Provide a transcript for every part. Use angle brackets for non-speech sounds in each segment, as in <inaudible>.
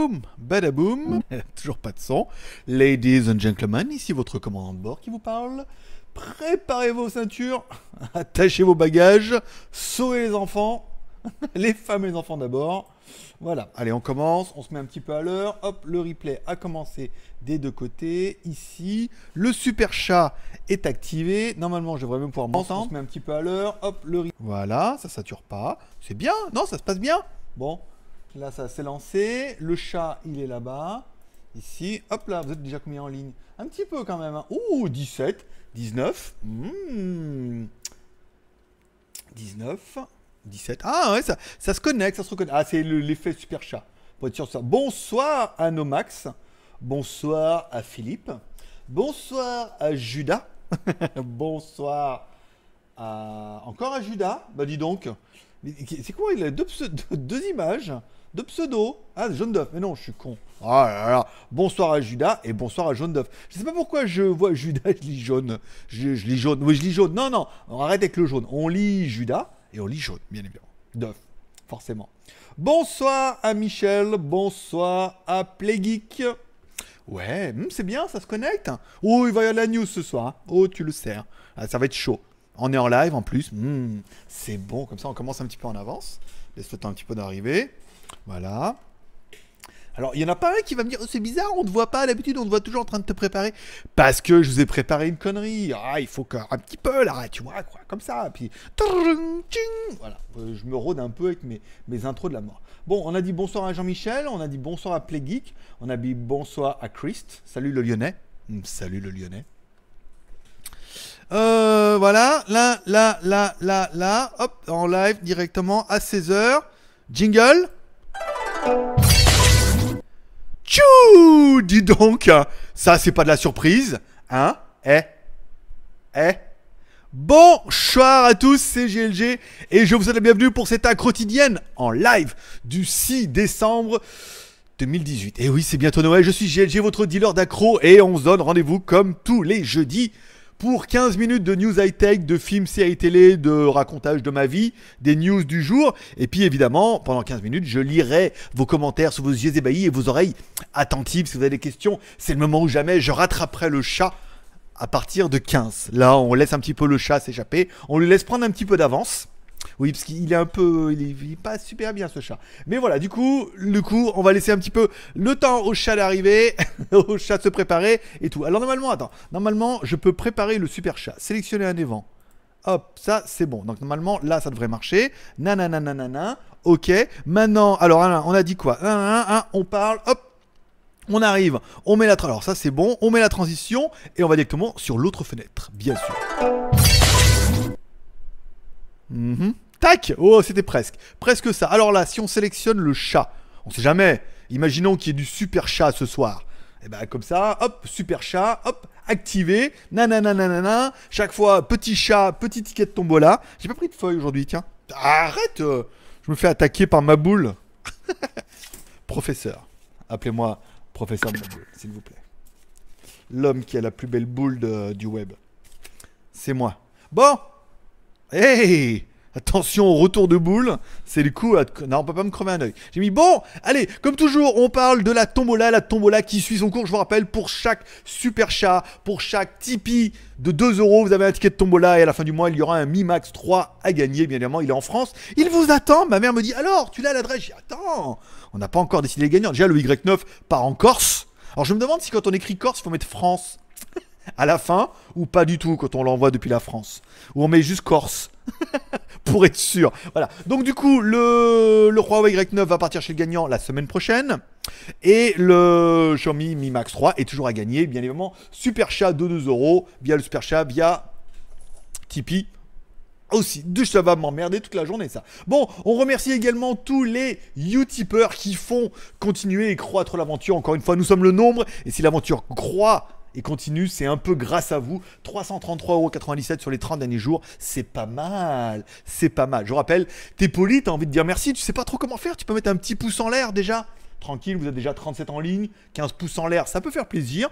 Boum, badaboum, <laughs> toujours pas de son. Ladies and gentlemen, ici votre commandant de bord qui vous parle. Préparez vos ceintures, <laughs> attachez vos bagages, sauvez les enfants, <laughs> les femmes et les enfants d'abord. Voilà, allez, on commence, on se met un petit peu à l'heure. Hop, le replay a commencé des deux côtés. Ici, le super chat est activé. Normalement, je devrais même pouvoir m'entendre. On se met un petit peu à l'heure. Hop, le replay. Voilà, ça sature pas. C'est bien, non, ça se passe bien. Bon, là, ça s'est lancé. Le chat, il est là-bas. Ici, hop là, vous êtes déjà combien en ligne? Un petit peu quand même. Hein. Ouh, 17, 19. 19. 17. Ah ouais, ça, se connecte, ça se reconnaît. Ah, c'est l'effet super chat. Bonsoir à Nomax. Bonsoir à Philippe. Bonsoir à Judas. <laughs> Bonsoir à... Encore à Judas. Bah dis donc. C'est quoi? Il a deux images. Deux pseudos. Ah, jaune d'œuf. Mais non, je suis con. Ah là là. Bonsoir à Judas et bonsoir à jaune d'œuf. Je sais pas pourquoi je vois Judas, <laughs> je lis jaune. Je, lis jaune. Oui, je lis jaune. Non, non. On arrête avec le jaune. On lit Judas et on lit jaune, bien évidemment. D'œuf, forcément. Bonsoir à Michel, bonsoir à Playgeek. Ouais, hmm, c'est bien, ça se connecte. Oh, il va y avoir la news ce soir. Hein. Oh, tu le sais. Ah, ça va être chaud. On est en live en plus. Hmm, c'est bon, comme ça on commence un petit peu en avance. Laisse le un petit peu d'arriver. Voilà. Alors, il y en a pas un qui va me dire oh, c'est bizarre, on ne voit pas d'habitude, on te voit toujours en train de te préparer. Parce que je vous ai préparé une connerie. Ah, il faut qu'un petit peu là, tu vois, quoi, comme ça. Puis, voilà, je me rôde un peu avec mes, mes intros de la mort. Bon, on a dit bonsoir à Jean-Michel, on a dit bonsoir à Playgeek, on a dit bonsoir à Christ. Salut le Lyonnais. Salut le Lyonnais. Voilà, là, là, là, là, là, hop, en live directement à 16h. Jingle. Tchou Dis donc, ça c'est pas de la surprise, hein Eh Eh Bonsoir à tous, c'est GLG et je vous souhaite la bienvenue pour cette quotidienne en live du 6 décembre 2018. Et oui, c'est bientôt Noël, je suis GLG, votre dealer d'accro et on se donne rendez-vous comme tous les jeudis pour 15 minutes de news high-tech, de films, séries télé, de racontage de ma vie, des news du jour. Et puis évidemment, pendant 15 minutes, je lirai vos commentaires sous vos yeux ébahis et vos oreilles attentives. Si vous avez des questions, c'est le moment où jamais je rattraperai le chat à partir de 15. Là, on laisse un petit peu le chat s'échapper. On lui laisse prendre un petit peu d'avance. Oui, parce qu'il est un peu. Il est, pas super bien ce chat. Mais voilà, du coup, le coup, on va laisser un petit peu le temps au chat d'arriver, <laughs> au chat de se préparer et tout. Alors, normalement, attends. Normalement, je peux préparer le super chat. Sélectionner un évent. Hop, ça, c'est bon. Donc, normalement, là, ça devrait marcher. Nanana, Ok. Maintenant, alors, on a dit quoi? On parle. Hop. On arrive, on met la alors ça c'est bon, on met la transition et on va directement sur l'autre fenêtre, bien sûr. Mhm. Tac Oh, c'était presque. Presque ça. Alors là, si on sélectionne le chat, on sait jamais. Imaginons qu'il y ait du super chat ce soir. Et eh ben comme ça, hop, super chat, hop, activé, nanana, chaque fois, petit chat, petit ticket de tombola. J'ai pas pris de feuille aujourd'hui, tiens. Arrête euh, Je me fais attaquer par ma boule. <laughs> professeur. Appelez-moi professeur boule, s'il vous plaît. L'homme qui a la plus belle boule du web. C'est moi. Bon Hey Attention au retour de boule, c'est le coup. Non, on peut pas me crever un oeil. J'ai mis, bon, allez, comme toujours, on parle de la tombola, la tombola qui suit son cours, je vous rappelle, pour chaque super chat, pour chaque Tipeee de 2 euros, vous avez un ticket de tombola et à la fin du mois, il y aura un Mi Max 3 à gagner, bien évidemment, il est en France. Il vous attend, ma mère me dit, alors, tu l'as l'adresse? J'ai attends, on n'a pas encore décidé les gagnants. Déjà, le Y9 part en Corse. Alors je me demande si quand on écrit Corse, il faut mettre France <laughs> à la fin ou pas du tout quand on l'envoie depuis la France. Ou on met juste Corse. <laughs> pour être sûr. Voilà. Donc du coup, le, le Huawei Y9 va partir chez le gagnant la semaine prochaine. Et le Xiaomi Mi Max 3 est toujours à gagner, bien évidemment. Super chat de 2 euros via le super chat, via Tipeee aussi. Ça va m'emmerder toute la journée, ça. Bon, on remercie également tous les Utipeurs qui font continuer et croître l'aventure. Encore une fois, nous sommes le nombre. Et si l'aventure croît et continue, c'est un peu grâce à vous. 333,97€ sur les 30 derniers jours, c'est pas mal. C'est pas mal. Je rappelle, t'es poli, t'as envie de dire merci, tu sais pas trop comment faire, tu peux mettre un petit pouce en l'air déjà. Tranquille, vous êtes déjà 37 en ligne, 15 pouces en l'air, ça peut faire plaisir.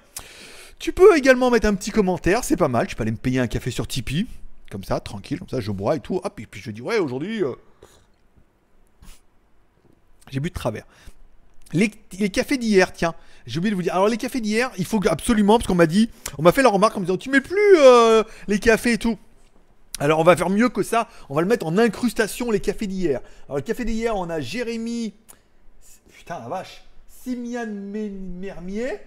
Tu peux également mettre un petit commentaire, c'est pas mal. Tu peux aller me payer un café sur Tipeee, comme ça, tranquille, comme ça, je bois et tout. Hop, et puis je dis, ouais, aujourd'hui, euh, j'ai bu de travers. Les, les cafés d'hier, tiens, j'ai oublié de vous dire. Alors les cafés d'hier, il faut absolument, parce qu'on m'a dit, on m'a fait la remarque en me disant, tu mets plus euh, les cafés et tout. Alors on va faire mieux que ça, on va le mettre en incrustation les cafés d'hier. Alors le café d'hier, on a Jérémy, putain la vache, Simian Mermier,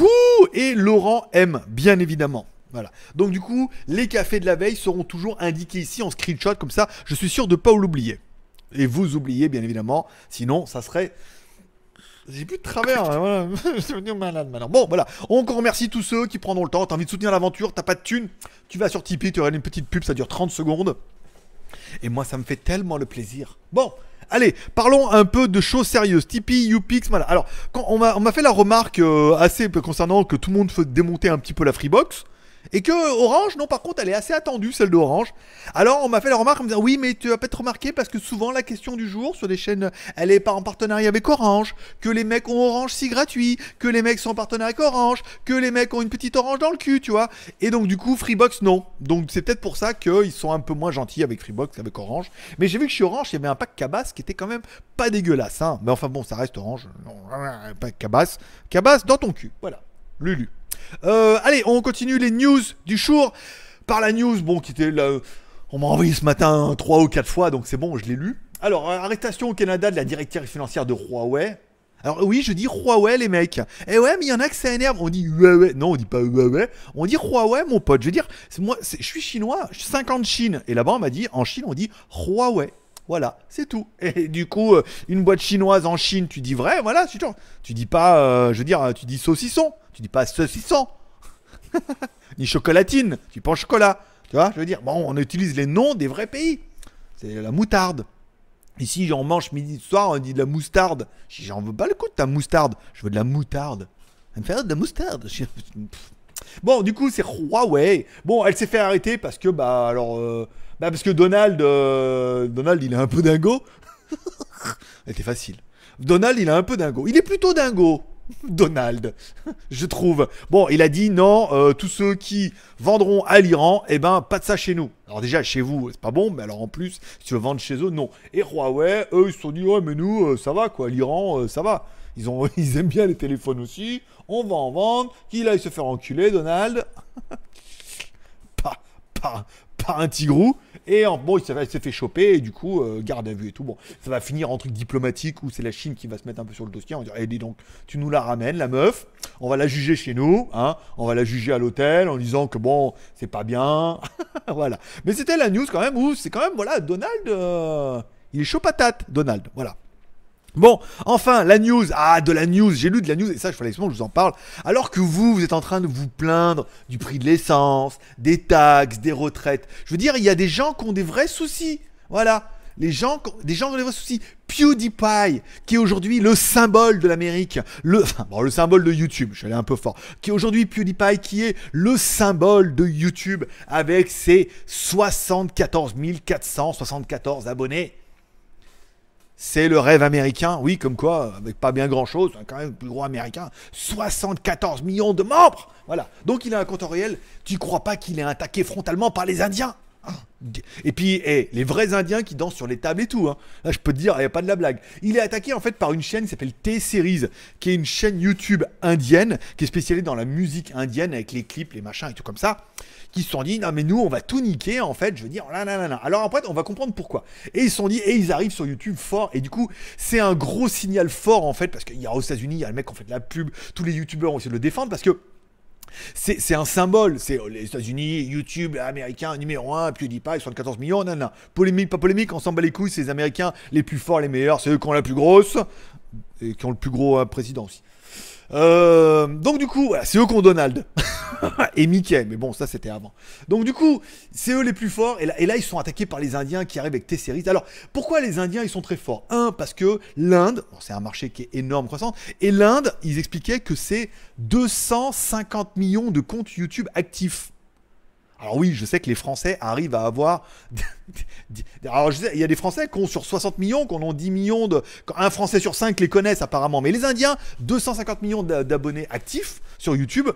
Ouh, et Laurent M, bien évidemment. Voilà. Donc du coup, les cafés de la veille seront toujours indiqués ici en screenshot comme ça. Je suis sûr de pas l'oublier. Et vous oubliez bien évidemment. Sinon, ça serait j'ai plus de travers, hein, voilà. <laughs> je suis devenu malade maintenant. Bon, voilà. On encore remercie tous ceux qui prendront le temps. T'as envie de soutenir l'aventure, t'as pas de thune. Tu vas sur Tipeee, tu auras une petite pub, ça dure 30 secondes. Et moi, ça me fait tellement le plaisir. Bon, allez, parlons un peu de choses sérieuses. Tipeee, Upix, voilà. Alors, quand on m'a on m'a fait la remarque euh, assez concernant que tout le monde fait démonter un petit peu la Freebox. Et que Orange, non, par contre, elle est assez attendue, celle d'Orange. Alors, on m'a fait la remarque en me disant, oui, mais tu vas peut-être remarquer parce que souvent, la question du jour sur des chaînes, elle est pas en partenariat avec Orange, que les mecs ont Orange si gratuit, que les mecs sont en partenariat avec Orange, que les mecs ont une petite Orange dans le cul, tu vois. Et donc, du coup, Freebox, non. Donc, c'est peut-être pour ça qu'ils sont un peu moins gentils avec Freebox qu'avec Orange. Mais j'ai vu que chez Orange, il y avait un pack Cabas qui était quand même pas dégueulasse, hein. Mais enfin, bon, ça reste Orange. Un <laughs> pack Cabas. Cabas dans ton cul. Voilà. Lulu. Euh, allez, on continue les news du jour. Par la news, bon, qui était là. On m'a envoyé ce matin trois ou quatre fois, donc c'est bon, je l'ai lu. Alors, arrestation au Canada de la directrice financière de Huawei. Alors oui, je dis Huawei les mecs. Eh ouais, mais il y en a que ça énerve. On dit Huawei. Non, on dit pas Huawei. On dit Huawei, mon pote. Je veux dire, moi, je suis chinois, je suis 50 Chine. Et là-bas, on m'a dit, en Chine, on dit Huawei. Voilà, c'est tout. Et du coup, euh, une boîte chinoise en Chine, tu dis vrai, voilà. Tu dis pas, euh, je veux dire, tu dis saucisson. Tu dis pas saucisson. <laughs> Ni chocolatine. Tu dis pas chocolat. Tu vois, je veux dire, bon, on utilise les noms des vrais pays. C'est la moutarde. Ici, on mange midi soir, on dit de la moustarde. J'en veux pas le coup de ta moustarde. Je veux de la moutarde. Elle me fait de la moustarde. <laughs> Bon, du coup, c'est Huawei. Bon, elle s'est fait arrêter parce que, bah, alors, euh, bah, parce que Donald, euh, Donald, il est un peu dingo. <laughs> Elle était facile. Donald, il est un peu dingo. Il est plutôt dingo. Donald, je trouve. Bon, il a dit non, euh, tous ceux qui vendront à l'Iran, eh ben, pas de ça chez nous. Alors déjà, chez vous, c'est pas bon, mais alors en plus, si tu veux vendre chez eux, non. Et Huawei, eux, ils se sont dit, ouais, mais nous, euh, ça va, quoi. L'Iran, euh, ça va. Ils, ont, <laughs> ils aiment bien les téléphones aussi. On va en vendre. Qu'il aille se faire enculer, Donald? <laughs> par, par, un tigrou. Et bon, il s'est fait- choper, et du coup, euh, garde à vue et tout. Bon, ça va finir en truc diplomatique où c'est la Chine qui va se mettre un peu sur le dossier. On va dire, donc, tu nous la ramènes, la meuf. On va la juger chez nous, hein. On va la juger à l'hôtel en disant que bon, c'est pas bien. <laughs> voilà. Mais c'était la news quand même où c'est quand même, voilà, Donald, euh, il est chaud patate, Donald. Voilà. Bon, enfin, la news. Ah, de la news. J'ai lu de la news et ça, je fallait vous en parle. Alors que vous, vous êtes en train de vous plaindre du prix de l'essence, des taxes, des retraites. Je veux dire, il y a des gens qui ont des vrais soucis. Voilà. Les gens, des gens qui ont des vrais soucis. PewDiePie, qui est aujourd'hui le symbole de l'Amérique, le, enfin, bon, le symbole de YouTube, je suis allé un peu fort, qui est aujourd'hui PewDiePie, qui est le symbole de YouTube avec ses 74 474 abonnés. C'est le rêve américain, oui, comme quoi, avec pas bien grand chose, quand même le plus gros américain, 74 millions de membres Voilà. Donc il a un compte en réel, tu crois pas qu'il est attaqué frontalement par les Indiens? Et puis, eh, les vrais Indiens qui dansent sur les tables et tout. hein. Là, je peux te dire, il n'y a pas de la blague. Il est attaqué en fait par une chaîne qui s'appelle T-Series, qui est une chaîne YouTube indienne, qui est spécialisée dans la musique indienne avec les clips, les machins et tout comme ça. Qui se sont dit, non mais nous, on va tout niquer en fait. Je veux dire, là, là, là, là. Alors après, on va comprendre pourquoi. Et ils se sont dit, et ils arrivent sur YouTube fort. Et du coup, c'est un gros signal fort en fait, parce qu'il y a aux États-Unis, il y a le mec qui en fait de la pub. Tous les YouTubeurs ont essayé de le défendre parce que. C'est un symbole, c'est euh, les États-Unis, YouTube, américain numéro 1, PewDiePie, 74 millions, nanana. Polémique, pas polémique, on s'en bat les couilles, c'est les Américains les plus forts, les meilleurs, c'est eux qui ont la plus grosse, et qui ont le plus gros euh, président aussi. Euh, donc du coup, c'est eux qui ont Donald. <laughs> et Mickey, mais bon, ça c'était avant. Donc du coup, c'est eux les plus forts, et là, et là, ils sont attaqués par les Indiens qui arrivent avec T-Series. Alors, pourquoi les Indiens ils sont très forts? Un, parce que l'Inde, c'est un marché qui est énorme, croissant, et l'Inde, ils expliquaient que c'est 250 millions de comptes YouTube actifs. Alors oui, je sais que les Français arrivent à avoir... <laughs> Alors je sais, il y a des Français qui ont sur 60 millions, qui en ont 10 millions de... Un Français sur 5 les connaissent apparemment. Mais les Indiens, 250 millions d'a- d'abonnés actifs sur YouTube.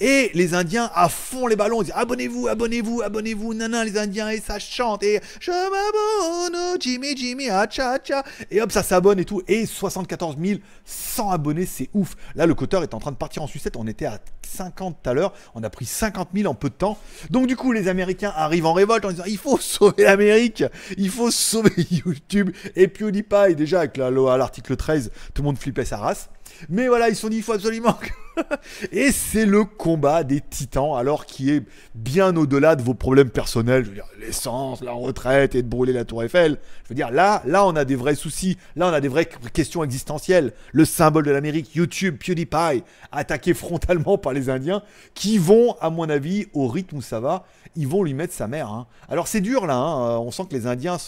Et les Indiens à fond les ballons, ils disent abonnez-vous, abonnez-vous, abonnez-vous, nana, les Indiens, et ça chante, et je m'abonne, Jimmy, Jimmy, ah, cha, cha. Et hop, ça s'abonne et tout. Et 74 100 abonnés, c'est ouf. Là, le coteur est en train de partir en sucette. On était à 50 tout à l'heure. On a pris 50 000 en peu de temps. Donc, du coup, les Américains arrivent en révolte en disant il faut sauver l'Amérique, il faut sauver <laughs> YouTube. Et PewDiePie, déjà, avec l'article 13, tout le monde flippait sa race. Mais voilà, ils sont dit, il faut absolument <laughs> Et c'est le combat des titans, alors qui est bien au-delà de vos problèmes personnels. L'essence, la retraite et de brûler la tour Eiffel. Je veux dire, là, là, on a des vrais soucis. Là, on a des vraies questions existentielles. Le symbole de l'Amérique, YouTube, PewDiePie, attaqué frontalement par les Indiens, qui vont, à mon avis, au rythme où ça va, ils vont lui mettre sa mère. Hein. Alors c'est dur là, hein. on sent que les Indiens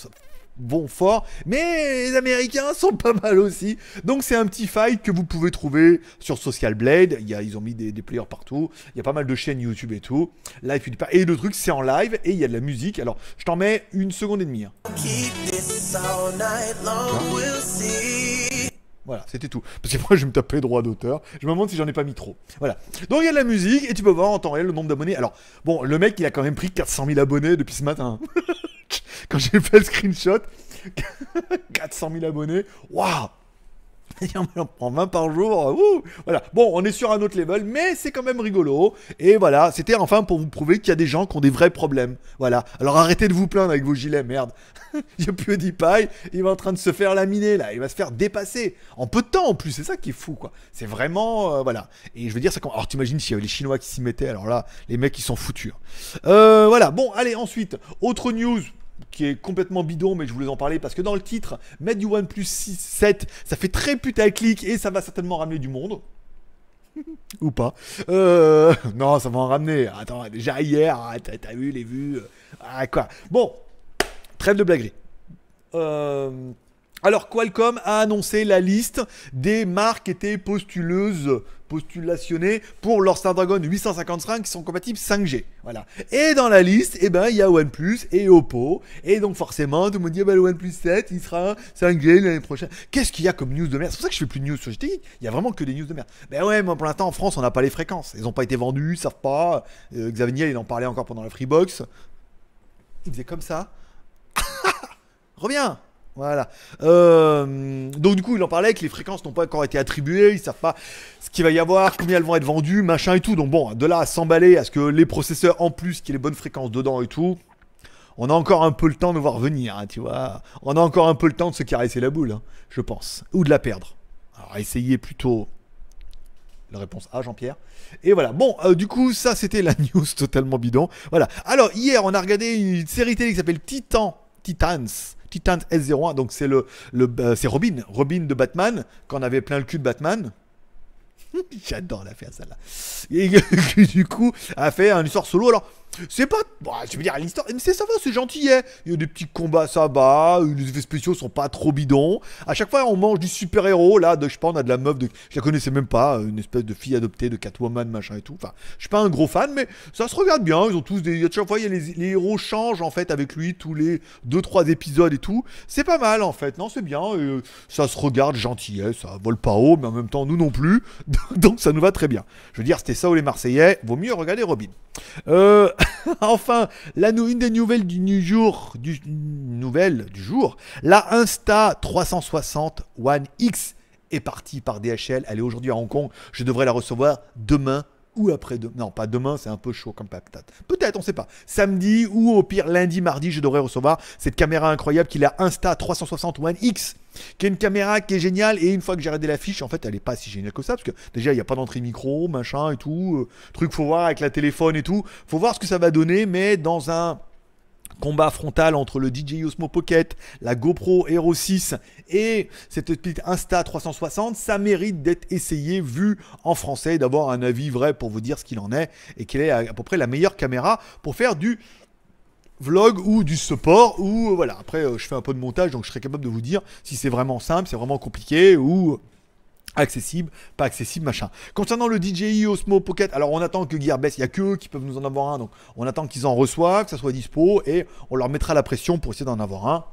vont fort, mais les Américains sont pas mal aussi. Donc c'est un petit fight que vous pouvez trouver sur Social Blade. Il y a, ils ont mis des, players partout. Il y a pas mal de chaînes YouTube et tout. Live Et le truc c'est en live et il y a de la musique. Alors je t'en mets une seconde et demie. Hein. Voilà, c'était tout. Parce que moi, je vais me taper droit d'auteur. Je me demande si j'en ai pas mis trop. Voilà. Donc, il y a de la musique et tu peux voir en temps réel le nombre d'abonnés. Alors, bon, le mec, il a quand même pris 400 000 abonnés depuis ce matin. <laughs> quand j'ai fait le screenshot, <laughs> 400 000 abonnés, waouh il en prend 20 par jour. voilà. Bon, on est sur un autre level, mais c'est quand même rigolo. Et voilà, c'était enfin pour vous prouver qu'il y a des gens qui ont des vrais problèmes. Voilà. Alors arrêtez de vous plaindre avec vos gilets, merde. <laughs> il n'y a plus PewDiePie, il va en train de se faire laminer là, il va se faire dépasser. En peu de temps en plus, c'est ça qui est fou quoi. C'est vraiment. Euh, voilà. Et je veux dire, ça. Alors t'imagines s'il y avait les Chinois qui s'y mettaient, alors là, les mecs ils sont foutus. Hein. Euh, voilà. Bon, allez, ensuite, autre news qui est complètement bidon, mais je voulais en parler parce que dans le titre, mettre du OnePlus 6, 7, ça fait très putaclic et ça va certainement ramener du monde. <laughs> Ou pas. Euh, non, ça va en ramener. Attends, déjà hier, ah, t'as vu les vues. Ah, quoi. Bon, trêve de blaguerie. Euh, alors Qualcomm a annoncé la liste des marques qui étaient postuleuses, postulationnées pour leur Snapdragon 855 qui sont compatibles 5G. Voilà. Et dans la liste, eh ben, il y a OnePlus et Oppo. Et donc forcément, tout le monde dit, bah, le OnePlus 7, il sera 5G l'année prochaine. Qu'est-ce qu'il y a comme news de merde? C'est pour ça que je fais plus de news sur GTI. Il y a vraiment que des news de merde. Ben ouais, moi pour l'instant en France, on n'a pas les fréquences. Ils n'ont pas été vendus, ils savent pas. Euh, Xavier, il en parlait encore pendant la Freebox. Il faisait comme ça. <laughs> Reviens voilà. Euh, donc du coup, il en parlait que les fréquences n'ont pas encore été attribuées, ils savent pas ce qu'il va y avoir, combien elles vont être vendues, machin et tout. Donc bon, de là à s'emballer à ce que les processeurs en plus, qu'il y ait les bonnes fréquences dedans et tout, on a encore un peu le temps de voir venir, hein, tu vois. On a encore un peu le temps de se caresser la boule, hein, je pense, ou de la perdre. Alors essayez plutôt la réponse A, Jean-Pierre. Et voilà. Bon, euh, du coup, ça, c'était la <laughs> news totalement bidon. Voilà. Alors, hier, on a regardé une série télé qui s'appelle Titan, Titans. Titan S01, donc c'est le, le euh, c'est Robin, Robin de Batman, quand on avait plein le cul de Batman. <laughs> J'adore la faire celle-là. Et <laughs> du coup, a fait un histoire solo. Alors, c'est pas. Bon, je veux dire, l'histoire. Mais ça va, c'est gentil. Hein. Il y a des petits combats, ça va. Les effets spéciaux sont pas trop bidons. À chaque fois, on mange du super-héros. Là, je sais pas, on a de la meuf de. Je la connaissais même pas. Une espèce de fille adoptée de Catwoman, machin et tout. Enfin, je suis pas un gros fan, mais ça se regarde bien. Ils ont tous des. À chaque fois, il y a les, les héros changent en fait avec lui tous les 2-3 épisodes et tout. C'est pas mal en fait. Non, c'est bien. Euh, ça se regarde gentil. Hein. Ça vole pas haut, mais en même temps, nous non plus. <laughs> Donc, ça nous va très bien. Je veux dire, c'était ça ou les Marseillais. Vaut mieux regarder Robin. Euh. <laughs> <laughs> enfin, la une des nouvelles du nouvelle du jour, la Insta 360 One X est partie par DHL. Elle est aujourd'hui à Hong Kong. Je devrais la recevoir demain ou après-demain. Non, pas demain, c'est un peu chaud comme patate. Peut-être, on sait pas. Samedi ou au pire lundi, mardi, je devrais recevoir cette caméra incroyable qui est la Insta 360 One X qui est une caméra qui est géniale et une fois que j'ai regardé la fiche en fait elle est pas si géniale que ça parce que déjà il n'y a pas d'entrée micro machin et tout euh, truc faut voir avec la téléphone et tout faut voir ce que ça va donner mais dans un combat frontal entre le DJI Osmo Pocket, la GoPro Hero 6 et cette petite Insta 360, ça mérite d'être essayé, vu en français, d'avoir un avis vrai pour vous dire ce qu'il en est et quelle est à peu près la meilleure caméra pour faire du vlog ou du support ou voilà. Après euh, je fais un peu de montage donc je serai capable de vous dire si c'est vraiment simple c'est vraiment compliqué ou accessible, pas accessible, machin. Concernant le DJI Osmo Pocket, alors on attend que Gearbest, il n'y a que eux qui peuvent nous en avoir un, donc on attend qu'ils en reçoivent, que ça soit dispo, et on leur mettra la pression pour essayer d'en avoir un.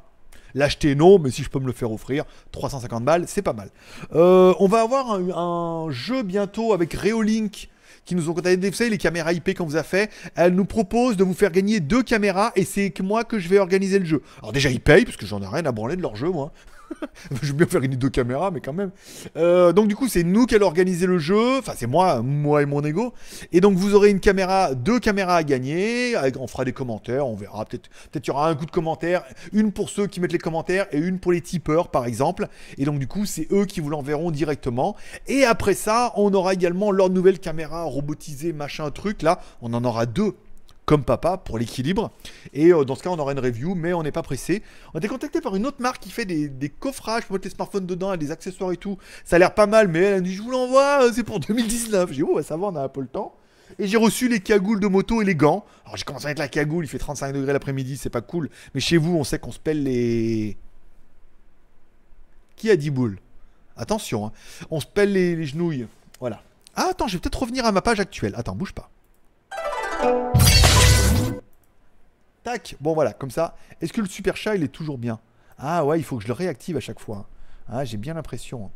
L'acheter, non, mais si je peux me le faire offrir, 350 balles, c'est pas mal. Euh, on va avoir un, jeu bientôt avec Reolink qui nous ont contacté. Vous savez, les caméras IP qu'on vous a fait, elle nous propose de vous faire gagner deux caméras et c'est moi que je vais organiser le jeu. Alors déjà, ils payent parce que j'en ai rien à branler de leur jeu, moi. <laughs> je veux bien faire une deux caméras, mais quand même. Euh, donc du coup, c'est nous qui allons organiser le jeu. Enfin, c'est moi, moi et mon ego. Et donc vous aurez une caméra, deux caméras à gagner. On fera des commentaires, on verra. Peut-être, peut-être y aura un coup de commentaire, une pour ceux qui mettent les commentaires et une pour les tipeurs, par exemple. Et donc du coup, c'est eux qui vous l'enverront directement. Et après ça, on aura également leur nouvelle caméra robotisée, machin truc. Là, on en aura deux comme papa pour l'équilibre. Et euh, dans ce cas, on aura une review, mais on n'est pas pressé. On été contacté par une autre marque qui fait des, coffrages pour mettre les smartphones dedans, des accessoires et tout. Ça a l'air pas mal, mais elle a dit Je vous l'envoie, euh, c'est pour <laughs> 2019. J'ai dit Oh, ça va, on a un peu le temps. Et j'ai reçu les cagoules de moto et les gants. Alors j'ai commencé avec la cagoule, il fait 35 degrés l'après-midi, c'est pas cool. Mais chez vous, on sait qu'on se pèle les. Qui a dit boule Attention, hein. on se pèle les, les genouilles. Voilà. Ah, attends, je vais peut-être revenir à ma page actuelle. Attends, bouge pas. Tac Bon voilà, comme ça. Est-ce que le super chat, il est toujours bien? Ah ouais, il faut que je le réactive à chaque fois. Ah, j'ai bien l'impression.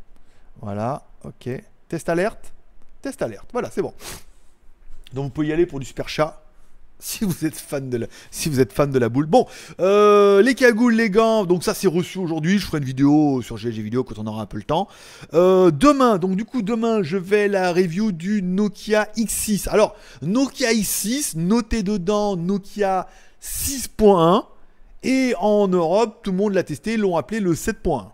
Voilà, ok. Test alerte Test alerte, voilà, c'est bon. Donc vous pouvez y aller pour du super chat. <laughs> Si vous êtes fan de la, si vous êtes fan de la boule. Bon, euh, les cagoules, les gants, donc ça c'est reçu aujourd'hui. Je ferai une vidéo sur GG Vidéo quand on aura un peu le temps. Euh, demain, donc du coup demain, je vais la review du Nokia X6. Alors, Nokia X6, notez dedans Nokia 6.1 et en Europe, tout le monde l'a testé, l'ont appelé le 7.1.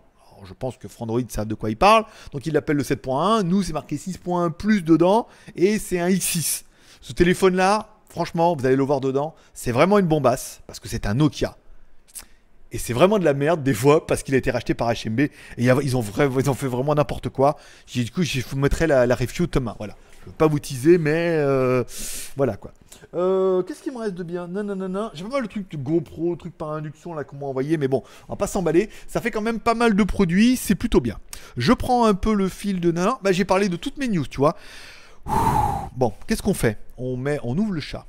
Je pense que Frandroid sait de quoi il parle, donc il l'appelle le 7.1. Nous, c'est marqué 6.1 plus dedans et c'est un X6. Ce téléphone-là, franchement, vous allez le voir dedans, c'est vraiment une bombasse parce que c'est un Nokia. Et c'est vraiment de la merde des fois parce qu'il a été racheté par HMB et ils ont, ils ont fait vraiment n'importe quoi. Du coup, je vous mettrai la, la review demain. Voilà. Je veux pas vous teaser, mais euh, voilà quoi. Euh, qu'est-ce qui me reste de bien? Non, non, non, non. J'ai pas mal le truc de GoPro, truc par induction là qu'on m'a envoyé, mais bon, on va pas s'emballer. Ça fait quand même pas mal de produits, c'est plutôt bien. Je prends un peu le fil de nain. Bah, j'ai parlé de toutes mes news, tu vois. Bon, qu'est-ce qu'on fait? On met, on ouvre le chat.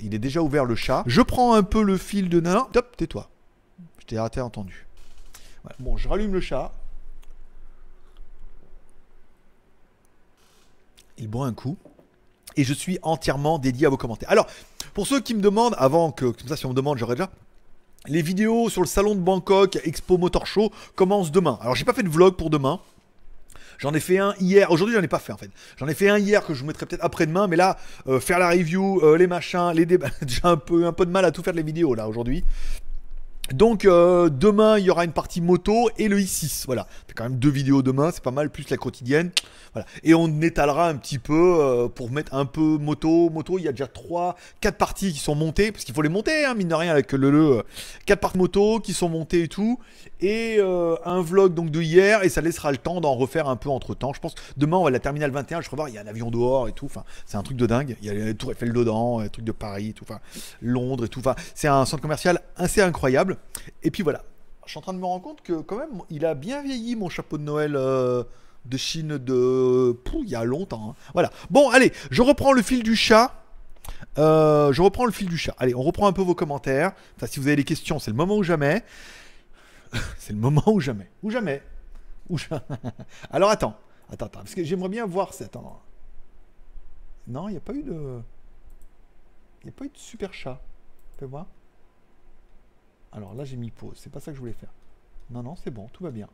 Il est déjà ouvert le chat. Je prends un peu le fil de nain. Top, tais-toi. Je t'ai raté entendu. Bon, je rallume le chat. Il boit un coup et je suis entièrement dédié à vos commentaires. Alors, pour ceux qui me demandent, avant que, comme ça, si on me demande, j'aurais déjà. Les vidéos sur le salon de Bangkok, Expo Motor Show, commencent demain. Alors, j'ai pas fait de vlog pour demain. J'en ai fait un hier. Aujourd'hui, j'en ai pas fait en fait. J'en ai fait un hier que je vous mettrai peut-être après-demain. Mais là, euh, faire la review, euh, les machins, les débats. <laughs> J'ai un peu, un peu de mal à tout faire les vidéos là aujourd'hui. Donc euh, demain il y aura une partie moto et le i6 voilà. Fait quand même deux vidéos demain c'est pas mal plus la quotidienne. Voilà. Et on étalera un petit peu euh, pour mettre un peu moto moto. Il y a déjà trois quatre parties qui sont montées parce qu'il faut les monter hein, mine de rien avec le le quatre parties moto qui sont montées et tout et euh, un vlog donc de hier et ça laissera le temps d'en refaire un peu entre temps je pense demain on va la terminale 21 je voir il y a un avion dehors et tout enfin c'est un truc de dingue il y a les tours Eiffel dedans les trucs de Paris tout enfin Londres et tout enfin c'est un centre commercial assez incroyable et puis voilà. Je suis en train de me rendre compte que quand même, il a bien vieilli mon chapeau de Noël euh, de Chine de... il y a longtemps. Hein. Voilà. Bon, allez, je reprends le fil du chat. Euh, je reprends le fil du chat. Allez, on reprend un peu vos commentaires. Enfin, si vous avez des questions, c'est le moment ou jamais. <laughs> c'est le moment ou jamais. Ou jamais. Ou jamais. Alors attends. Attends, attends. Parce que j'aimerais bien voir ça. Attends. Non, il n'y a pas eu de. Il n'y a pas eu de super chat. Fais voir. Alors là, j'ai mis pause. C'est pas ça que je voulais faire. Non, non, c'est bon, tout va bien.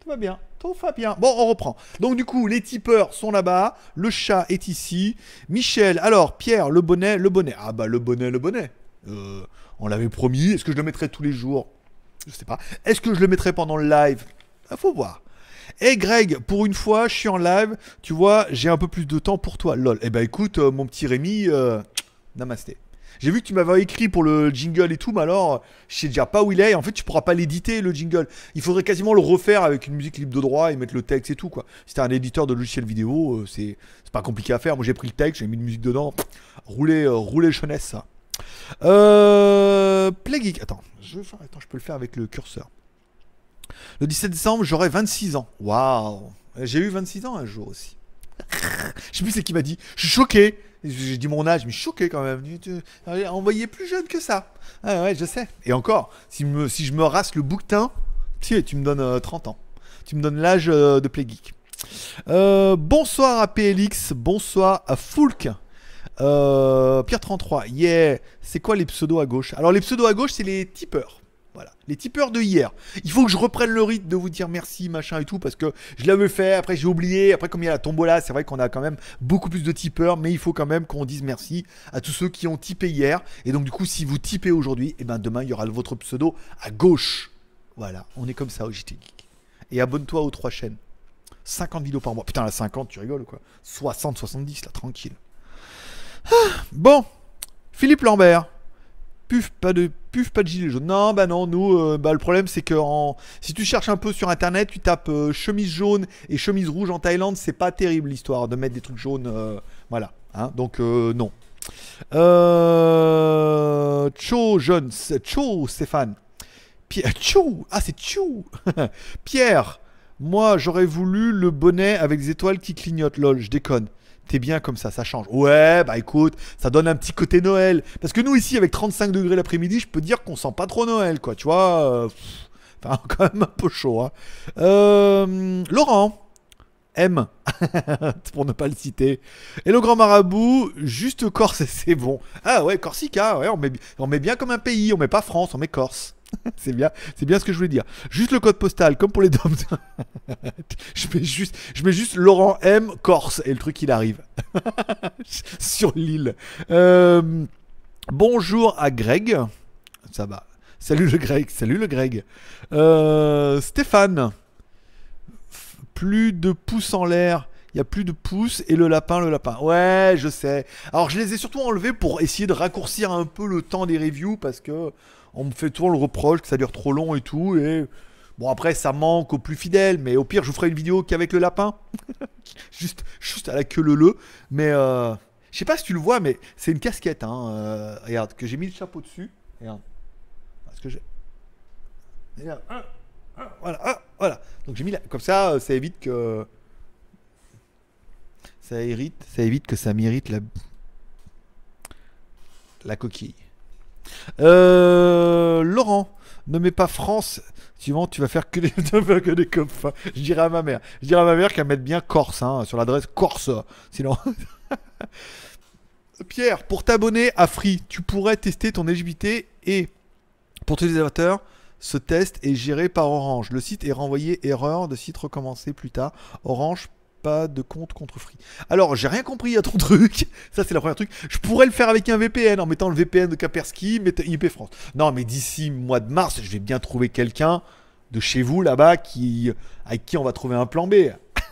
Tout va bien, tout va bien. Bon, on reprend. Donc du coup, les tipeurs sont là-bas. Le chat est ici. Michel, alors Pierre, le bonnet, le bonnet. Ah bah le bonnet, le bonnet. Euh, on l'avait promis. Est-ce que je le mettrai tous les jours? Je sais pas. Est-ce que je le mettrai pendant le live? Il faut voir. Et Greg, pour une fois, je suis en live. Tu vois, j'ai un peu plus de temps pour toi. Lol. Eh ben écoute, euh, mon petit Rémi, euh, namasté. J'ai vu que tu m'avais écrit pour le jingle et tout, mais alors, je sais déjà pas où il est. En fait, tu pourras pas l'éditer, le jingle. Il faudrait quasiment le refaire avec une musique libre de droit et mettre le texte et tout, quoi. Si t'es un éditeur de logiciel vidéo, euh, c'est pas compliqué à faire. Moi, j'ai pris le texte, j'ai mis une musique dedans. Rouler, euh, rouler jeunesse, ça. Euh. Attends je, attends, je peux le faire avec le curseur. Le 17 décembre, j'aurai 26 ans. Waouh! J'ai eu 26 ans un jour aussi. <laughs> je sais plus c'est qui m'a dit. Je suis choqué. J'ai dit mon âge, mais choqué quand même. Envoyé plus jeune que ça. Ah ouais, je sais. Et encore, si, je me rasse le bouquetin, tu, tu me donnes 30 euh, ans. Tu me donnes l'âge euh, de Playgeek. Euh, bonsoir à PLX, bonsoir à Foulk. Euh, Pierre 33, yeah. C'est quoi les pseudos à gauche? Alors les pseudos à gauche, c'est les tipeurs. Voilà, les tipeurs de hier. Il faut que je reprenne le rythme de vous dire merci, machin et tout, parce que je l'avais fait, après j'ai oublié, après comme il y a la tombola, c'est vrai qu'on a quand même beaucoup plus de tipeurs, mais il faut quand même qu'on dise merci à tous ceux qui ont typé hier. Et donc du coup, si vous typez aujourd'hui, et eh ben demain, il y aura votre pseudo à gauche. Voilà, on est comme ça au JT Geek. Et abonne-toi aux trois chaînes. 50 vidéos par mois. Putain, la 50, tu rigoles quoi? 60, 70, là, tranquille. Ah, bon, Philippe Lambert. Puf, pas de puf, pas de gilet jaune. Non, bah non, nous, euh, bah, le problème c'est que si tu cherches un peu sur internet, tu tapes euh, chemise jaune et chemise rouge en Thaïlande, c'est pas terrible l'histoire de mettre des trucs jaunes. Euh, voilà, hein, donc non. Cho jeune, Cho Stéphane. Pierre, Cho, ah c'est Cho. <laughs> Pierre, moi j'aurais voulu le bonnet avec des étoiles qui clignotent, lol, je déconne t'es bien comme ça, ça change. Ouais, bah écoute, ça donne un petit côté Noël. Parce que nous ici, avec 35 degrés l'après-midi, je peux dire qu'on sent pas trop Noël, quoi, tu vois. Euh, enfin, <laughs> quand même un peu chaud. Hein. Euh, Laurent. M, <laughs> pour ne pas le citer. Et le grand marabout, juste Corse, <laughs> c'est bon. Ah ouais, Corsica, ouais, on met, on met bien comme un pays, on met pas France, on met Corse. <laughs> c'est bien, c'est bien ce que je voulais dire. Juste le code postal, comme pour les DOM. <laughs> je mets juste, je mets juste Laurent M Corse et le truc il arrive <laughs> sur l'île. Euh, bonjour à Greg, ça va. Salut le Greg, salut le Greg. Euh, Stéphane, plus de pouces en l'air. Il y a plus de pouces et le lapin, le lapin. Ouais, je sais. Alors je les ai surtout enlevés pour essayer de raccourcir un peu le temps des reviews parce que on me fait toujours le reproche que ça dure trop long et tout. Et bon, après, ça manque aux plus fidèles, mais au pire, je vous ferai une vidéo qu'avec le lapin. <laughs> juste, juste à la queue le le. Mais euh, je sais pas si tu le vois, mais c'est une casquette. Hein. Euh, regarde, que j'ai mis le chapeau dessus. Regarde. Parce que j'ai. Voilà, voilà. Donc j'ai mis comme ça, ça évite que ça évite, ça évite que ça mérite la la coquille. Euh, Laurent, ne mets pas France. Suivant, tu vas faire que des, <laughs> copains. Je dirais à ma mère. Je dirais à ma mère qu'elle mette bien Corse hein, sur l'adresse Corse. Sinon. <laughs> Pierre, pour t'abonner à Free, tu pourrais tester ton éligibilité et pour tous les avatars, ce test est géré par Orange. Le site est renvoyé erreur de site recommencé plus tard. Orange pas de compte contre Free. Alors, j'ai rien compris à ton <laughs> truc. Ça, c'est la première truc. Je pourrais le faire avec un VPN en mettant le VPN de Kaspersky, IP France. Non, mais d'ici mois de mars, je vais bien trouver quelqu'un de chez vous là-bas qui, avec qui on va trouver un plan B.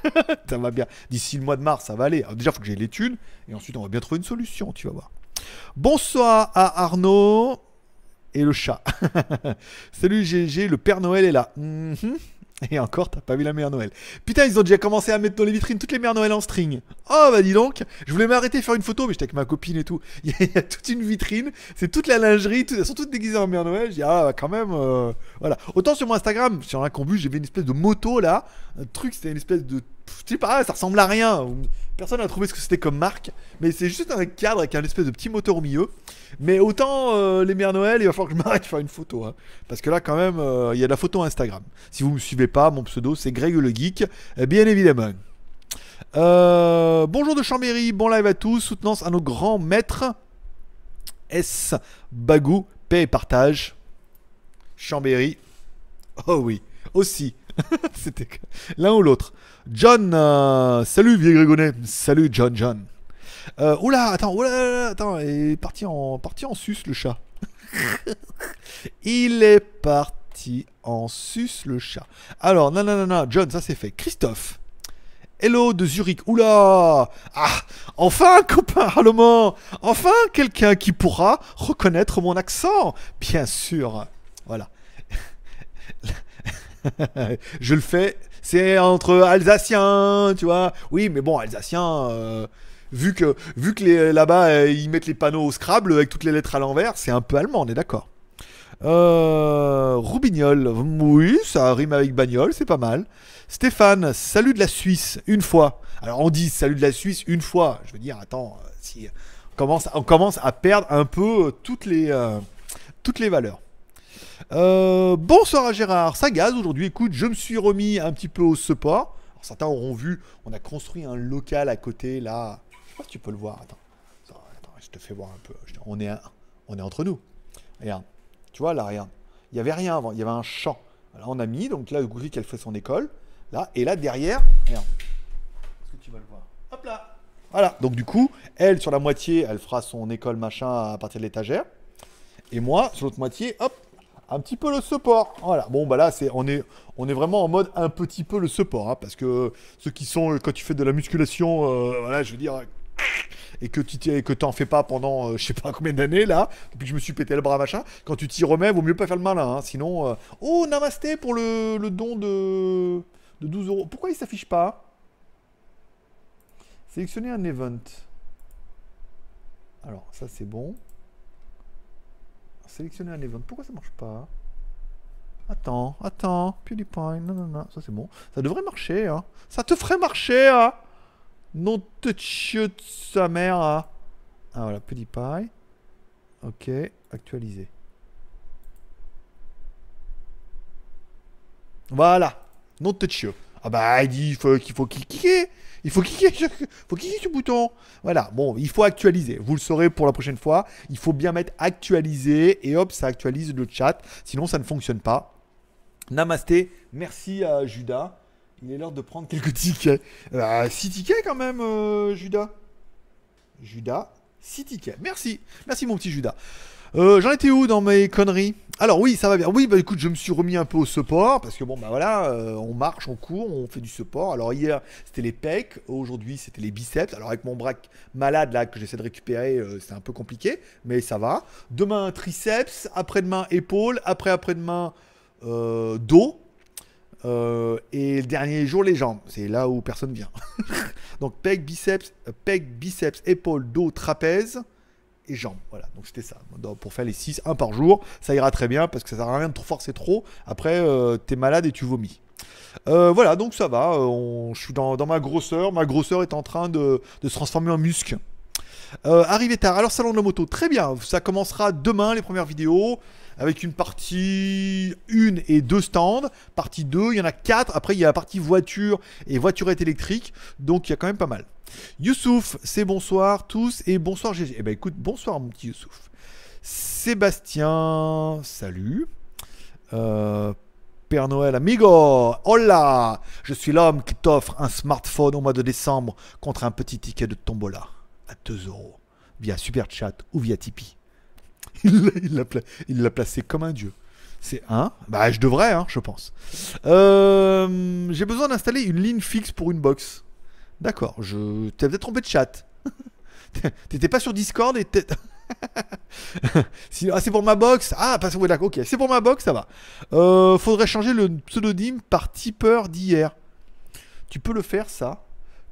<laughs> ça va bien. D'ici le mois de mars, ça va aller. déjà, il faut que j'ai les thunes. Et ensuite, on va bien trouver une solution, tu vas voir. Bonsoir à Arnaud et le chat. <laughs> Salut GG, le Père Noël est là. Mhm. <laughs> Et encore, t'as pas vu la mère Noël. Putain, ils ont déjà commencé à mettre dans les vitrines toutes les mères Noël en string. Oh bah dis donc, je voulais m'arrêter faire une photo, mais j'étais avec ma copine et tout. <laughs> Il y, a, toute une vitrine, c'est toute la lingerie, elles sont toutes déguisées en mère Noël. Je dis ah quand même, euh, voilà. Autant sur mon Instagram, sur un j'ai vu une espèce de moto là, un truc, c'était une espèce de, je sais pas, ça ressemble à rien. Personne n'a trouvé ce que c'était comme marque, mais c'est juste un cadre avec un espèce de petit moteur au milieu. Mais autant euh, les mères Noël, il va falloir que je <laughs> m'arrête faire une photo. Hein. parce que là, quand même, euh, il y a de la photo Instagram. Si vous me suivez pas, mon pseudo, c'est Greg le Geek, eh bien évidemment. Euh, bonjour de Chambéry, bon live à tous, soutenance à nos grands maîtres. S. Bagou, paix et partage. Chambéry. Oh oui, aussi. <laughs> C'était l'un ou l'autre. John, euh, salut vieux Grégonet. Salut John, John. Euh, oula, attends, oula, attends, il est parti en, parti en sus le chat. <laughs> il est parti en sus le chat. Alors, non, non, non, non, John, ça c'est fait. Christophe. Hello de Zurich. Oula Ah Enfin copain allemand Enfin quelqu'un qui pourra reconnaître mon accent Bien sûr Voilà. <laughs> je le fais. C'est entre Alsaciens, tu vois. Oui, mais bon, Alsaciens, euh, vu que, vu que là-bas, euh, ils mettent les panneaux au Scrabble avec toutes les lettres à l'envers, c'est un peu allemand, on est d'accord. Euh, Roubignol, oui, ça rime avec bagnole, c'est pas mal. Stéphane, salut de la Suisse, une fois. Alors on dit salut de la Suisse une fois. Je veux dire, attends, si on commence, on commence à perdre un peu toutes les, toutes les valeurs. Euh, bonsoir à Gérard, ça gaz aujourd'hui. Écoute, je me suis remis un petit peu au support. certains auront vu, on a construit un local à côté là. Je sais pas si tu peux le voir. Attends, je te fais voir un peu. On est, on est entre nous. Regarde. Tu vois là, regarde. Il n'y avait rien avant, il y avait un champ. Là, on a mis, donc là, Goofy qu'elle fait son école. Là, et là, derrière, regarde. Est-ce que tu vas le voir? Hop là Voilà, donc du coup, elle, sur la moitié, elle fera son école machin à partir de l'étagère. Et moi, sur l'autre moitié, hop, un petit peu le support. Voilà. Bon, bah là, on, est, vraiment en mode un petit peu le support. Hein, parce que ceux qui sont, quand tu fais de la musculation, euh, voilà, je veux dire, et que tu que t'en fais pas pendant euh, je sais pas combien d'années là, depuis que je me suis pété le bras machin, quand tu t'y remets, vaut mieux pas faire le malin. Hein, sinon, euh, oh namasté pour le, le don de, de 12 euros. Pourquoi il s'affiche pas? Sélectionner un event. Alors ça c'est bon. Sélectionner un event. Pourquoi ça marche pas? Attends, attends, PewDiePie, non, non, non, ça c'est bon. Ça devrait marcher, hein. Ça te ferait marcher, hein Non te de sa mère, hein Ah voilà, PewDiePie. Ok, actualiser. Voilà, non de Ah bah, il dit qu'il faut cliquer. Il faut cliquer, faut cliquer <laughs> sur bouton. Voilà, bon, il faut actualiser. Vous le saurez pour la prochaine fois. Il faut bien mettre actualiser et hop, ça actualise le chat. Sinon, ça ne fonctionne pas. Namasté, merci à Judas. Il est l'heure de prendre quelques tickets. 6 euh, tickets quand même, euh, Judas. Judas, 6 tickets. Merci. Merci mon petit Judas. Euh, j'en étais où dans mes conneries? Alors oui, ça va bien. Oui, bah écoute, je me suis remis un peu au support parce que bon, bah voilà, euh, on marche, on court, on fait du support. Alors hier, c'était les pecs, aujourd'hui, c'était les biceps. Alors avec mon bras malade là que j'essaie de récupérer, euh, c'est un peu compliqué, mais ça va. Demain, triceps, après-demain, épaules, après-après-demain, dos. et le dernier jour, les jambes. C'est là où personne vient. <laughs> Donc, pec, biceps, pec, biceps, épaules, dos, trapèze jambes. Voilà, donc c'était ça. pour faire les 6, 1 par jour, ça ira très bien parce que ça sert à rien de trop forcer trop. Après, euh, t'es malade et tu vomis. Euh, voilà, donc ça va. Euh, je suis dans, ma grosseur. Ma grosseur est en train de, se transformer en muscle. arrivé tard. Alors, salon de la moto, très bien. Ça commencera demain, les premières vidéos avec une partie 1 et 2 stands. Partie 2, il y en a 4. Après, il y a la partie voiture et voiturette électrique. Donc, il y a quand même pas mal. Youssouf, c'est bonsoir tous et bonsoir GG. Eh ben écoute, bonsoir mon petit Youssouf. Sébastien, salut. Euh, Père Noël, amigo, hola Je suis l'homme qui t'offre un smartphone au mois de décembre contre un petit ticket de tombola à 2 euros via Super Chat ou via Tipeee. <laughs> Il l'a placé comme un dieu. C'est un. Bah, je devrais, hein, je pense. Euh, j'ai besoin d'installer une ligne fixe pour une box. D'accord, je. T'as peut-être trompé de chat. <laughs> T'étais pas sur Discord et <laughs> ah, c'est pour ma box. Ah, pas ouais, d'accord, ok. C'est pour ma box, ça va. Euh, faudrait changer le pseudonyme par tipeur d'hier. Tu peux le faire, ça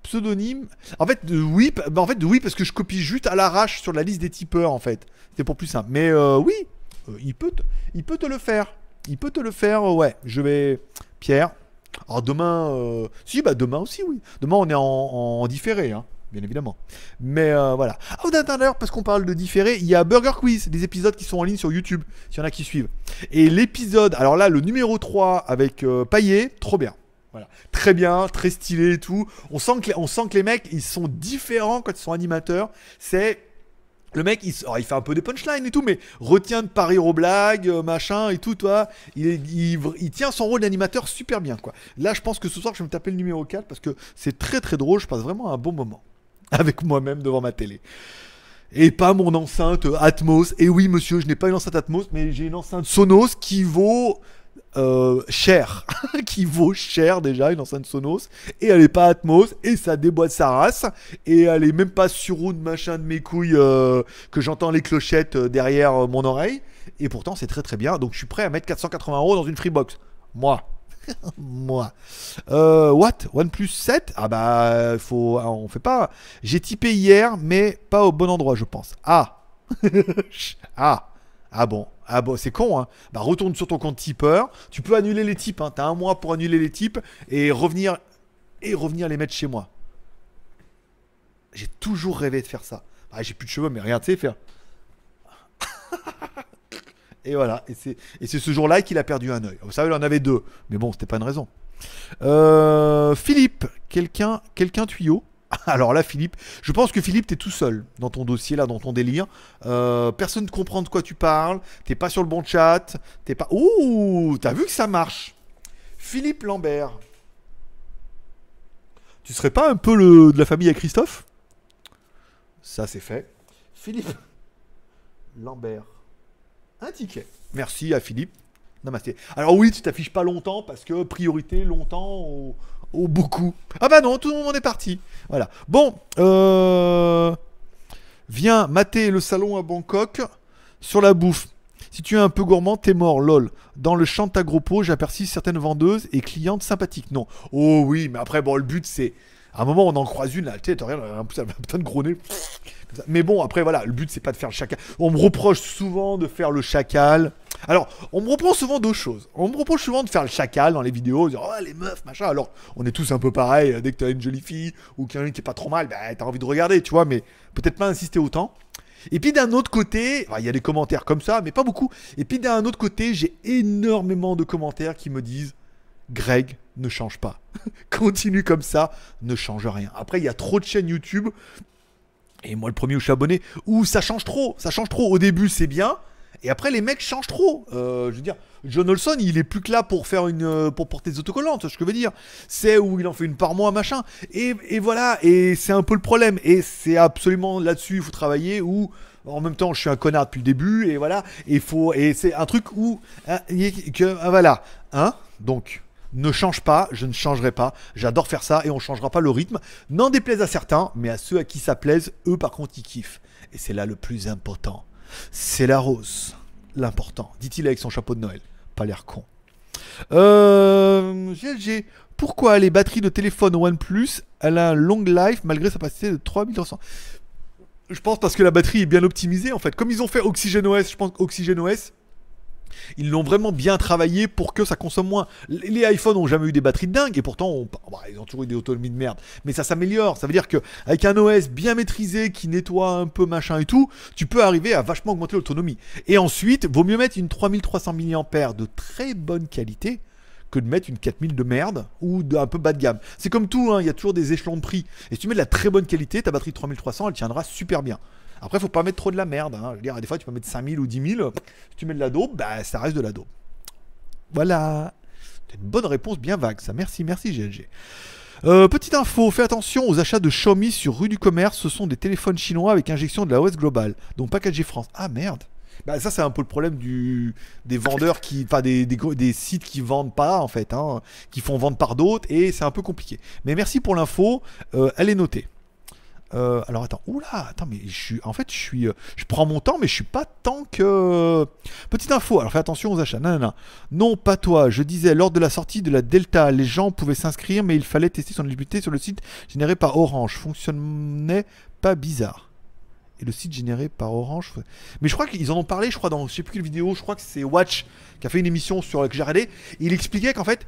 Pseudonyme. En fait, oui, bah, en fait, oui, parce que je copie juste à l'arrache sur la liste des tipeurs, en fait. C'est pour plus simple. Mais euh, oui, euh, il, peut il peut te le faire. Il peut te le faire, ouais. Je vais. Pierre, alors demain, euh, si, bah demain aussi, oui. Demain, on est en, différé, hein, bien évidemment. Mais euh, voilà. Ah, d'ailleurs, parce qu'on parle de différé, il y a Burger Quiz, des épisodes qui sont en ligne sur YouTube, s'il y en a qui suivent. Et l'épisode, alors là, le numéro 3 avec euh, Paillet, trop bien. Voilà. Très bien, très stylé et tout. On sent, que on sent que les mecs, ils sont différents quand ils sont animateurs. C'est le mec, il, fait un peu des punchlines et tout, mais retient de parier aux blagues, euh, machin et tout, toi. Il, il, tient son rôle d'animateur super bien, quoi. Là, je pense que ce soir, je vais me taper le numéro 4 parce que c'est très très drôle. Je passe vraiment un bon moment <laughs> avec moi-même devant ma télé. Et pas mon enceinte Atmos. Et oui, monsieur, je n'ai pas une enceinte Atmos, mais j'ai une enceinte Sonos qui vaut euh, cher, <laughs> qui vaut cher déjà, une enceinte Sonos, et elle est pas Atmos, et ça déboîte sa race, et elle est même pas sur de machin de mes couilles euh, que j'entends les clochettes euh, derrière mon oreille, et pourtant c'est très très bien, donc je suis prêt à mettre 480 euros dans une Freebox. Moi. <laughs> Moi. what? OnePlus 7 Ah bah, faut, ah, on fait pas. J'ai typé hier, mais pas au bon endroit, je pense. Ah <laughs> Ah Ah bon ah bon, c'est con, hein. Bah retourne sur ton compte tipeur. Tu peux annuler les types, hein. T'as un mois pour annuler les types et revenir et revenir les mettre chez moi. J'ai toujours rêvé de faire ça. Ah, j'ai plus de cheveux, mais rien, tu sais faire. <laughs> et voilà. Et c'est ce jour-là qu'il a perdu un œil. Vous savez, il en avait deux. Mais bon, c'était pas une raison. Euh, Philippe, quelqu'un quelqu'un tuyau? <laughs> alors là, Philippe, je pense que Philippe, t'es tout seul dans ton dossier, là, dans ton délire. Euh, personne ne comprend de quoi tu parles. T'es pas sur le bon chat. T'es pas. Ouh, t'as vu que ça marche. Philippe Lambert. Tu serais pas un peu le, de la famille à Christophe? Ça, c'est fait. Philippe Lambert. Un ticket. Merci à Philippe. Namasté. Alors oui, tu t'affiches pas longtemps parce que priorité longtemps au beaucoup. Ah bah non, tout le monde est parti. Voilà. Bon, euh... viens mater le salon à Bangkok sur la bouffe. Si tu es un peu gourmand, t'es mort, lol. Dans le champ de j'aperçus certaines vendeuses et clientes sympathiques. Non. Oh oui, mais après, bon, le but c'est. À un moment, on en croise une, là, tu sais, rien, un putain de gros nez. Mais bon, après, voilà, le but, c'est pas de faire le chacal. On me reproche souvent de faire le chacal. Alors, on me reproche souvent deux choses. On me reproche souvent de faire le chacal dans les vidéos, dire, oh, les meufs, machin. Alors, on est tous un peu pareil. Dès que t'as une jolie fille ou quelqu'un qui est pas trop mal, bah, t'as envie de regarder, tu vois, mais peut-être pas insister autant. Et puis d'un autre côté, il y a des commentaires comme ça, mais pas beaucoup. Et puis d'un autre côté, j'ai énormément de commentaires qui me disent Greg, ne change pas. <laughs> Continue comme ça, ne change rien. Après, il y a trop de chaînes YouTube et moi, le premier où je suis abonné, où ça change trop. Ça change trop. Au début, c'est bien. Et après, les mecs changent trop. Euh, je veux dire, John Olson, il est plus que là pour faire une, euh, pour porter des autocollants, ce que je veux dire. C'est où il en fait une par mois, machin. Et, voilà. Et c'est un peu le problème. Et c'est absolument là-dessus il faut travailler. Où en même temps, je suis un connard depuis le début. Et voilà. Et faut. Et c'est un truc où hein, ah, voilà. Hein? Donc ne change pas, je ne changerai pas, j'adore faire ça et on ne changera pas le rythme. N'en déplaise à certains, mais à ceux à qui ça plaise, eux par contre ils kiffent. Et c'est là le plus important. C'est la rose, l'important, dit-il avec son chapeau de Noël. Pas l'air con. Euh, GLG, pourquoi les batteries de téléphone OnePlus, elle a un long life malgré sa capacité de 3300 Je pense parce que la batterie est bien optimisée en fait. Comme ils ont fait OxygenOS, je pense OxygenOS, ils l'ont vraiment bien travaillé pour que ça consomme moins. Les iPhones ont jamais eu des batteries de dingue et pourtant bah, ils ont toujours eu des autonomies de merde. Mais ça s'améliore. Ça veut dire que avec un OS bien maîtrisé qui nettoie un peu machin et tout, tu peux arriver à vachement augmenter l'autonomie. Et ensuite, vaut mieux mettre une 3300 mAh de très bonne qualité que de mettre une 4000 de merde ou d'un peu bas de gamme. C'est comme tout, hein, il y a toujours des échelons de prix. Et si tu mets de la très bonne qualité, ta batterie de 3300, elle tiendra super bien. Après, faut pas mettre trop de la merde. Hein. Je veux des fois, tu peux mettre 5000 ou 10 000. Si tu mets de la dope, bah, ça reste de la dope. Voilà. C'est une bonne réponse bien vague, ça. Merci, merci, GLG. Euh, petite info, fais attention aux achats de Xiaomi sur rue du commerce. Ce sont des téléphones chinois avec injection de la OS Global, donc packagé France. Ah merde. Bah, ça, c'est un peu le problème des vendeurs qui. Enfin, des, des, sites qui vendent pas, en fait, hein, qui font vendre par d'autres, et c'est un peu compliqué. Mais merci pour l'info, euh, elle est notée. Euh, alors attends, oula, attends, mais je suis, en fait, je suis, euh, je prends mon temps, mais je suis pas tant que. Petite info. Alors fais attention aux achats. Non, non, non, pas toi. Je disais lors de la sortie de la Delta, les gens pouvaient s'inscrire, mais il fallait tester son éligibilité sur le site généré par Orange. Fonctionnait pas bizarre. Et le site généré par Orange. Mais je crois qu'ils en ont parlé, je crois, dans je sais plus quelle vidéo, je crois que c'est Watch qui a fait une émission sur que j'ai regardé. Il expliquait qu'en fait,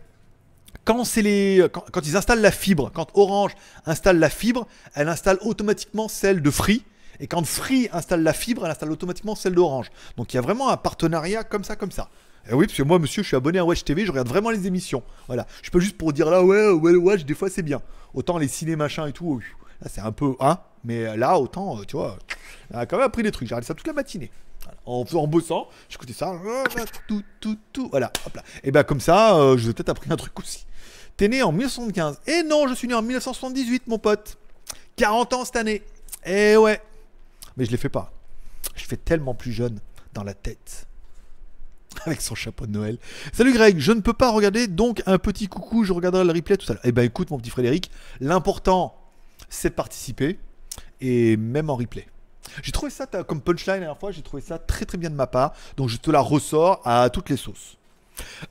quand, les, quand, ils installent la fibre, quand Orange installe la fibre, elle installe automatiquement celle de Free. Et quand Free installe la fibre, elle installe automatiquement celle d'Orange. Donc il y a vraiment un partenariat comme ça, comme ça. Et oui, parce que moi, monsieur, je suis abonné à Watch TV, je regarde vraiment les émissions. Voilà. Je peux juste pour dire là, ouais, ouais, Watch, des fois c'est bien. Autant les ciné machin et tout, là c'est un peu, hein. Mais là, autant, tu vois, on a quand même appris des trucs. J'ai regardé ça toute la matinée en, bossant, j'écoutais ça, tout, tout, tout, voilà, hop là. Et ben comme ça, euh, je vous ai peut-être appris un truc aussi. T'es né en 1975. Et non, je suis né en 1978, mon pote. 40 ans cette année. Et ouais. Mais je les fais pas. Je fais tellement plus jeune dans la tête. <laughs> Avec son chapeau de Noël. Salut Greg, je ne peux pas regarder, donc un petit coucou, je regarderai le replay tout à l'heure. Eh ben écoute mon petit Frédéric, l'important c'est de participer, et même en replay. J'ai trouvé ça comme punchline la dernière fois, j'ai trouvé ça très très bien de ma part. Donc je te la ressors à toutes les sauces.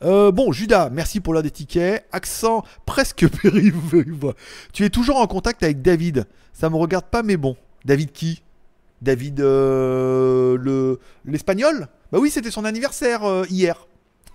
Euh, bon, Judas, merci pour l'un des tickets. Accent presque <laughs> périvois. Tu es toujours en contact avec David. Ça me regarde pas, mais bon. David qui? David euh, le l'espagnol? Bah oui, c'était son anniversaire euh, hier.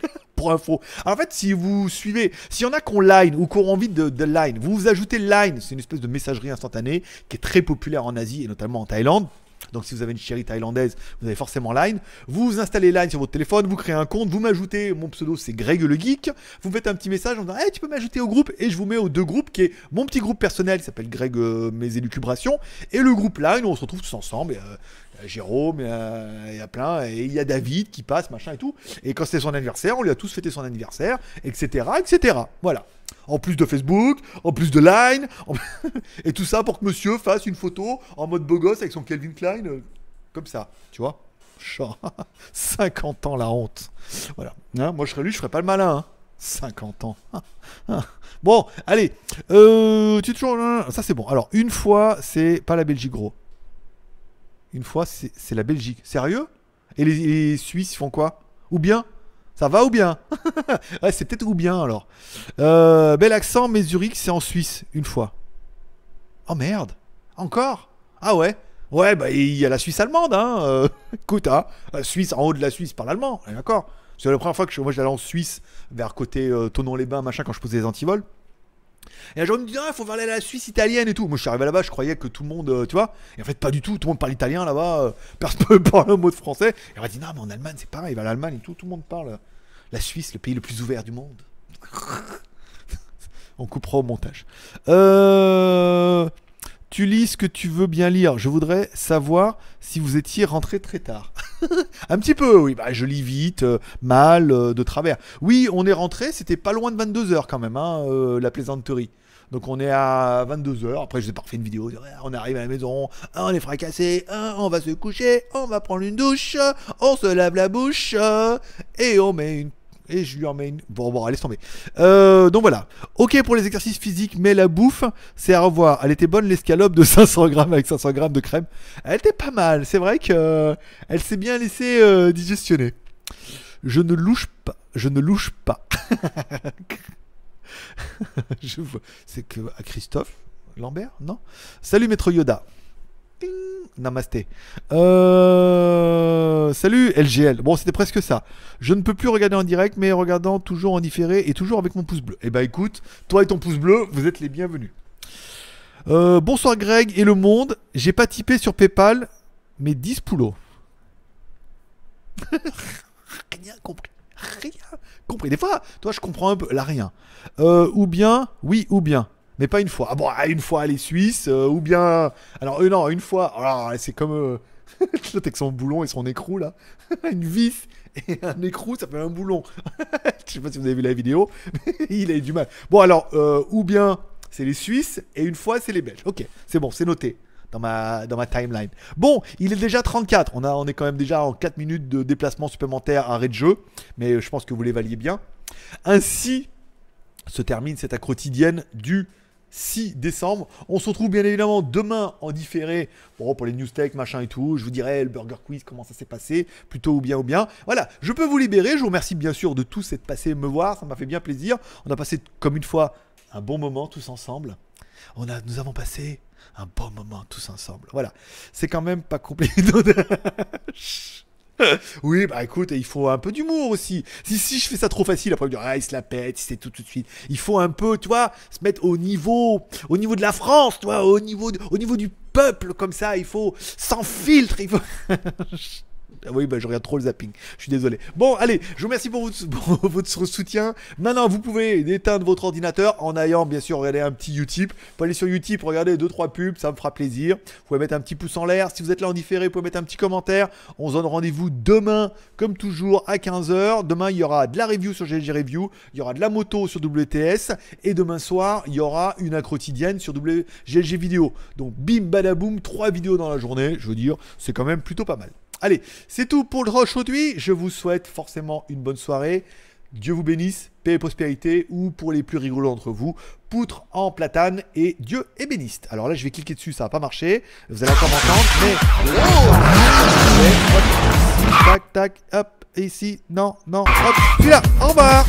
<laughs> pour info. en fait, si vous suivez, s'il y en a qui ont Line ou qui ont envie de Line, vous vous ajoutez Line, c'est une espèce de messagerie instantanée qui est très populaire en Asie et notamment en Thaïlande. Donc si vous avez une chérie thaïlandaise, vous avez forcément Line. Vous installez Line sur votre téléphone, vous créez un compte, vous m'ajoutez, mon pseudo c'est Greg le Geek. Vous faites un petit message en disant hey, tu peux m'ajouter au groupe et je vous mets aux deux groupes qui est mon petit groupe personnel qui s'appelle Greg euh, Mes Élucubrations et le groupe Line où on se retrouve tous ensemble. Et, euh, y a Jérôme, il y a, y a plein, et il y a David qui passe, machin et tout. Et quand c'était son anniversaire, on lui a tous fêté son anniversaire, etc., etc. Voilà. En plus de Facebook, en plus de Line, <laughs> et tout ça pour que monsieur fasse une photo en mode beau gosse avec son Calvin Klein, euh, comme ça, tu vois. Genre, <laughs> 50 ans la honte. Voilà. Hein, moi je serais lui, je ferais pas le malin. hein. 50 ans. <laughs> Bon, allez. Euh, tu es toujours. Ça c'est bon. Alors, une fois, c'est pas la Belgique, gros. Une fois, c'est la Belgique. Sérieux? Et les, Suisses, font quoi? Ou bien Ça va ou bien <laughs> Ouais, c'est peut-être ou bien alors. Euh, bel accent, mais Zurich, c'est en Suisse, une fois. Oh merde Encore? Ah ouais? Ouais, bah il y a la Suisse allemande, hein. euh, <laughs> hein. La Suisse, en haut de la Suisse, parle allemand, d'accord C'est la première fois que je, moi j'allais en Suisse, vers côté euh, Tonon-les-Bains, machin, quand je posais les antivols. Et un jour, me dit, ah, il faut aller à la Suisse italienne et tout. Moi, je suis arrivé là-bas, je croyais que tout le monde, euh, tu vois. Et en fait, pas du tout. Tout le monde parle italien là-bas. euh, personne ne <laughs> parle un mot de français. Et on m'a dit, non, mais en Allemagne, c'est pareil. Va à l'Allemagne et tout. Tout le monde parle. La Suisse, le pays le plus ouvert du monde. <laughs> on coupera au montage. Euh, Tu lis ce que tu veux bien lire. Je voudrais savoir si vous étiez rentré très tard. <laughs> Un petit peu, oui. Bah, je lis vite, euh, mal, euh, de travers. Oui, on est rentré, c'était pas loin de 22h quand même, hein, euh, la plaisanterie. Donc on est à 22h, après je vous ai pas refait une vidéo, on arrive à la maison, on est fracassé, on va se coucher, on va prendre une douche, on se lave la bouche, et on met une... Et je lui en mets une... Bon, bon, laisse tomber. Euh, donc voilà. Ok pour les exercices physiques, mais la bouffe, c'est à revoir. Elle était bonne l'escalope de <laughs> 500 grammes avec 500 grammes de crème. Elle était pas mal. C'est vrai que euh, elle s'est bien laissée euh, digestionner. Je ne louche pas. Je ne louche pas. <laughs> Je C'est que à Christophe Lambert, non? Salut Maître Yoda. Namasté. Euh, Salut LGL. Bon, c'était presque ça. Je ne peux plus regarder en direct, mais regardant toujours en différé et toujours avec mon pouce bleu. Eh ben écoute, toi et ton pouce bleu, vous êtes les bienvenus. Euh, bonsoir Greg et le monde. J'ai pas typé sur PayPal, mais 10 poulots. <laughs> rien compris. Rien compris. Des fois, toi, je comprends un peu. Là, rien. Euh, ou bien, oui, ou bien. Mais pas une fois. Ah bon, ah, une fois les Suisses, euh, ou bien. Alors, euh, non, une fois. Alors, c'est comme. Euh... <laughs> L'autre avec son boulon et son écrou, là. <laughs> une vis et un écrou, ça fait un boulon. <laughs> Je sais pas si vous avez vu la vidéo, mais il a eu du mal. Bon, alors, euh, ou bien c'est les Suisses et une fois c'est les Belges. Ok, c'est bon, c'est noté dans ma, dans ma timeline. Bon, il est déjà 34. On, a, on est quand même déjà en 4 minutes de déplacement supplémentaire, arrêt de jeu. Mais je pense que vous les valiez bien. Ainsi se termine cette quotidienne du 6 décembre. On se retrouve bien évidemment demain en différé bon, pour les news tech, machin et tout. Je vous dirai le burger quiz, comment ça s'est passé, plutôt ou bien ou bien. Voilà, je peux vous libérer. Je vous remercie bien sûr de tous être passés me voir. Ça m'a fait bien plaisir. On a passé comme une fois un bon moment tous ensemble. On a, nous avons passé un bon moment tous ensemble. Voilà, c'est quand même pas compliqué. <laughs> <laughs> Oui, bah écoute, il faut un peu d'humour aussi. Si, si je fais ça trop facile, après, on me ah, il se la pète, c'est tout, tout de suite. Il faut un peu, tu vois, se mettre au niveau, au niveau de la France, tu au niveau, au niveau du peuple, comme ça, il faut, sans filtre, il faut. <laughs> Ah Oui, bah je regarde trop le zapping. Je suis désolé. Bon, allez, je vous remercie pour votre, <laughs> soutien. Maintenant, vous pouvez éteindre votre ordinateur en ayant bien sûr regardé un petit Utip. Vous pouvez aller sur Utip, regarder 2-3 pubs, ça me fera plaisir. Vous pouvez mettre un petit pouce en l'air. Si vous êtes là en différé, vous pouvez mettre un petit commentaire. On se donne rendez-vous demain, comme toujours, à 15h. Demain, il y aura de la review sur GLG Review. Il y aura de la moto sur WTS. Et demain soir, il y aura une quotidienne sur GLG Vidéo. Donc, bim, badaboum, 3 vidéos dans la journée. Je veux dire, c'est quand même plutôt pas mal. Allez, c'est tout pour le aujourd'hui. Je vous souhaite forcément une bonne soirée. Dieu vous bénisse, paix et prospérité, ou pour les plus rigolos d'entre vous, poutre en platane et Dieu est béniste. Alors là, je vais cliquer dessus, ça va pas marcher. Vous allez encore m'entendre, mais. Tac, tac, hop, ici, non, non, hop, celui-là, au <laughs> revoir